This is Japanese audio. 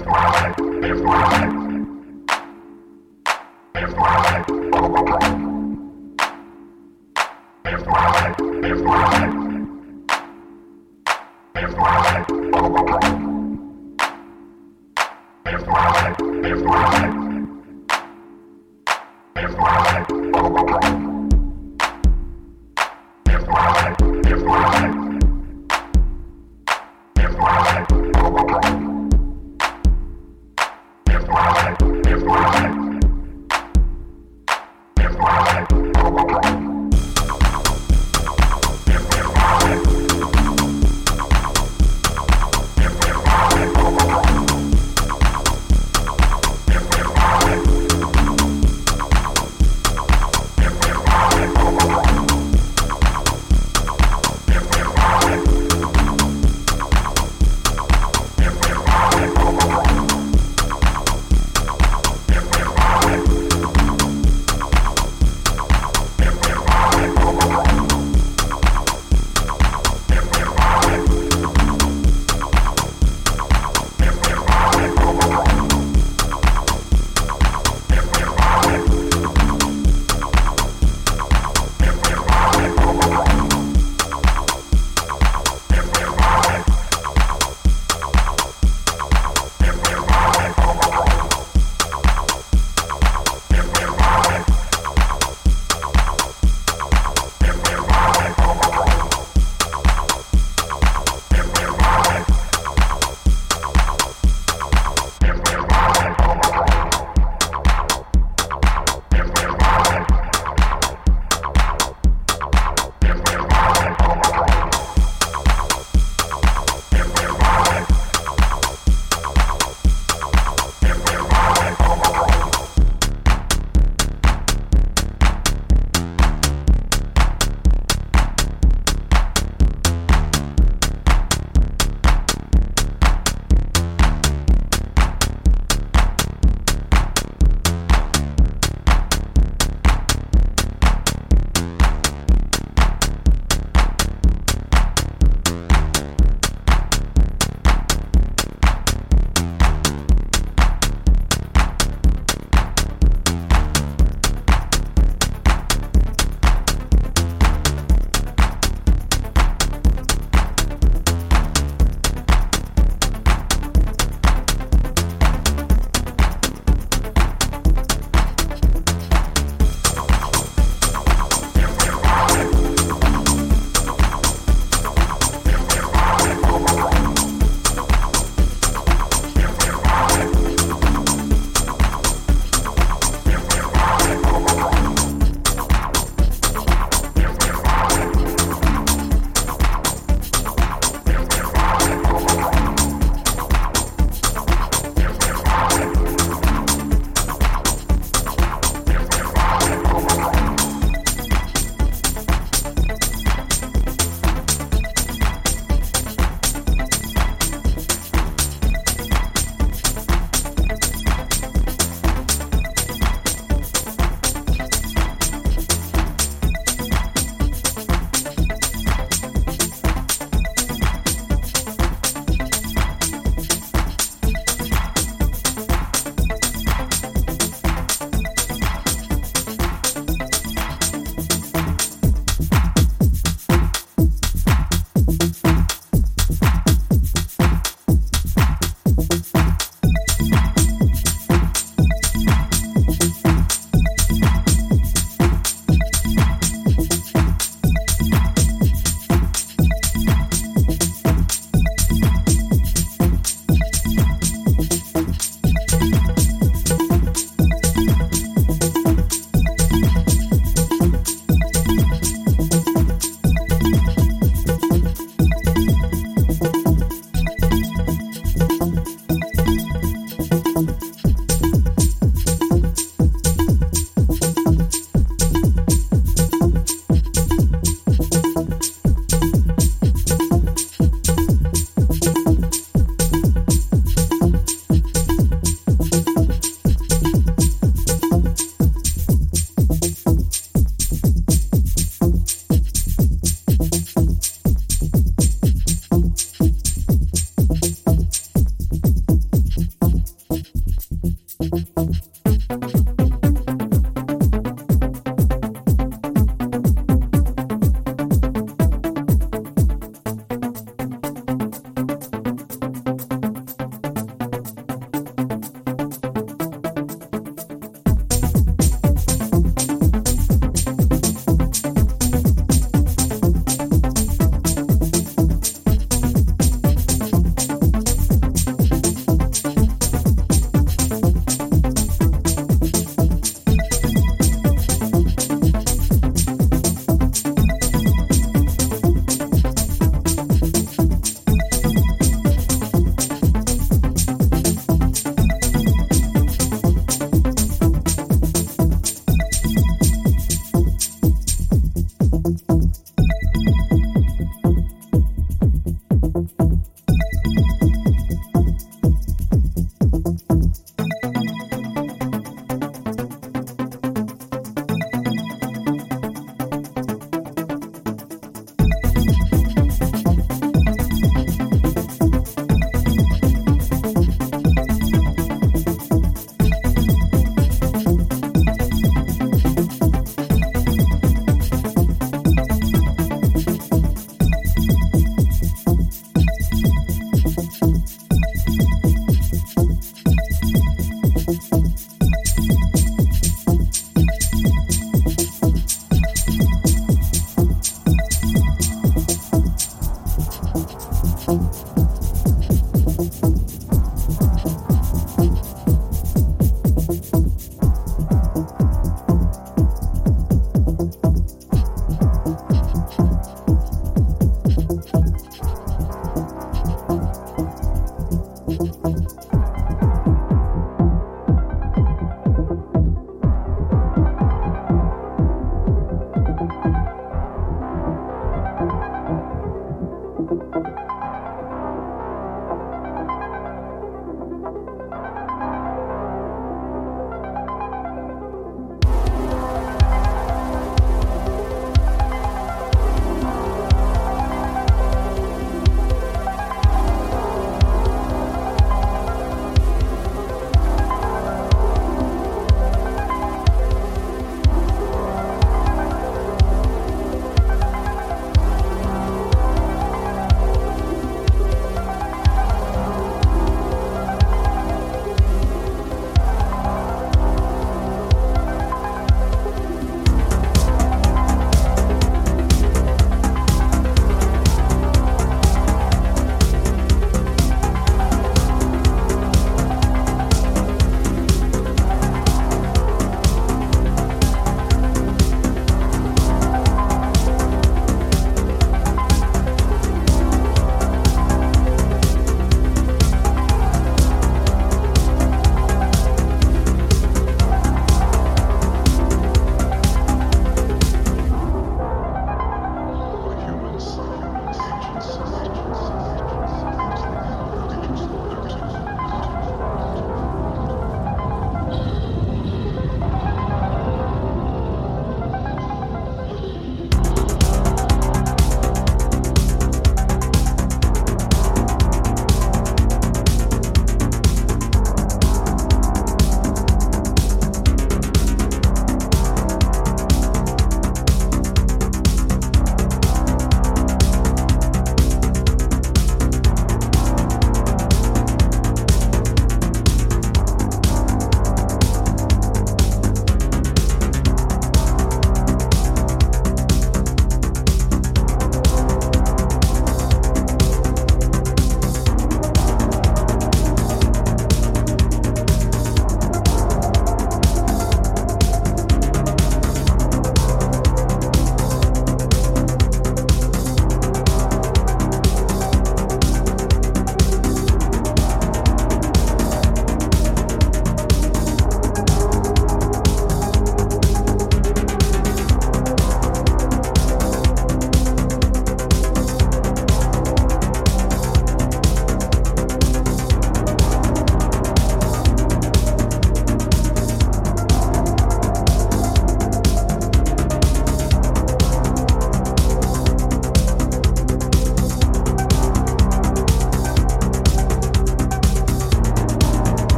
Wow.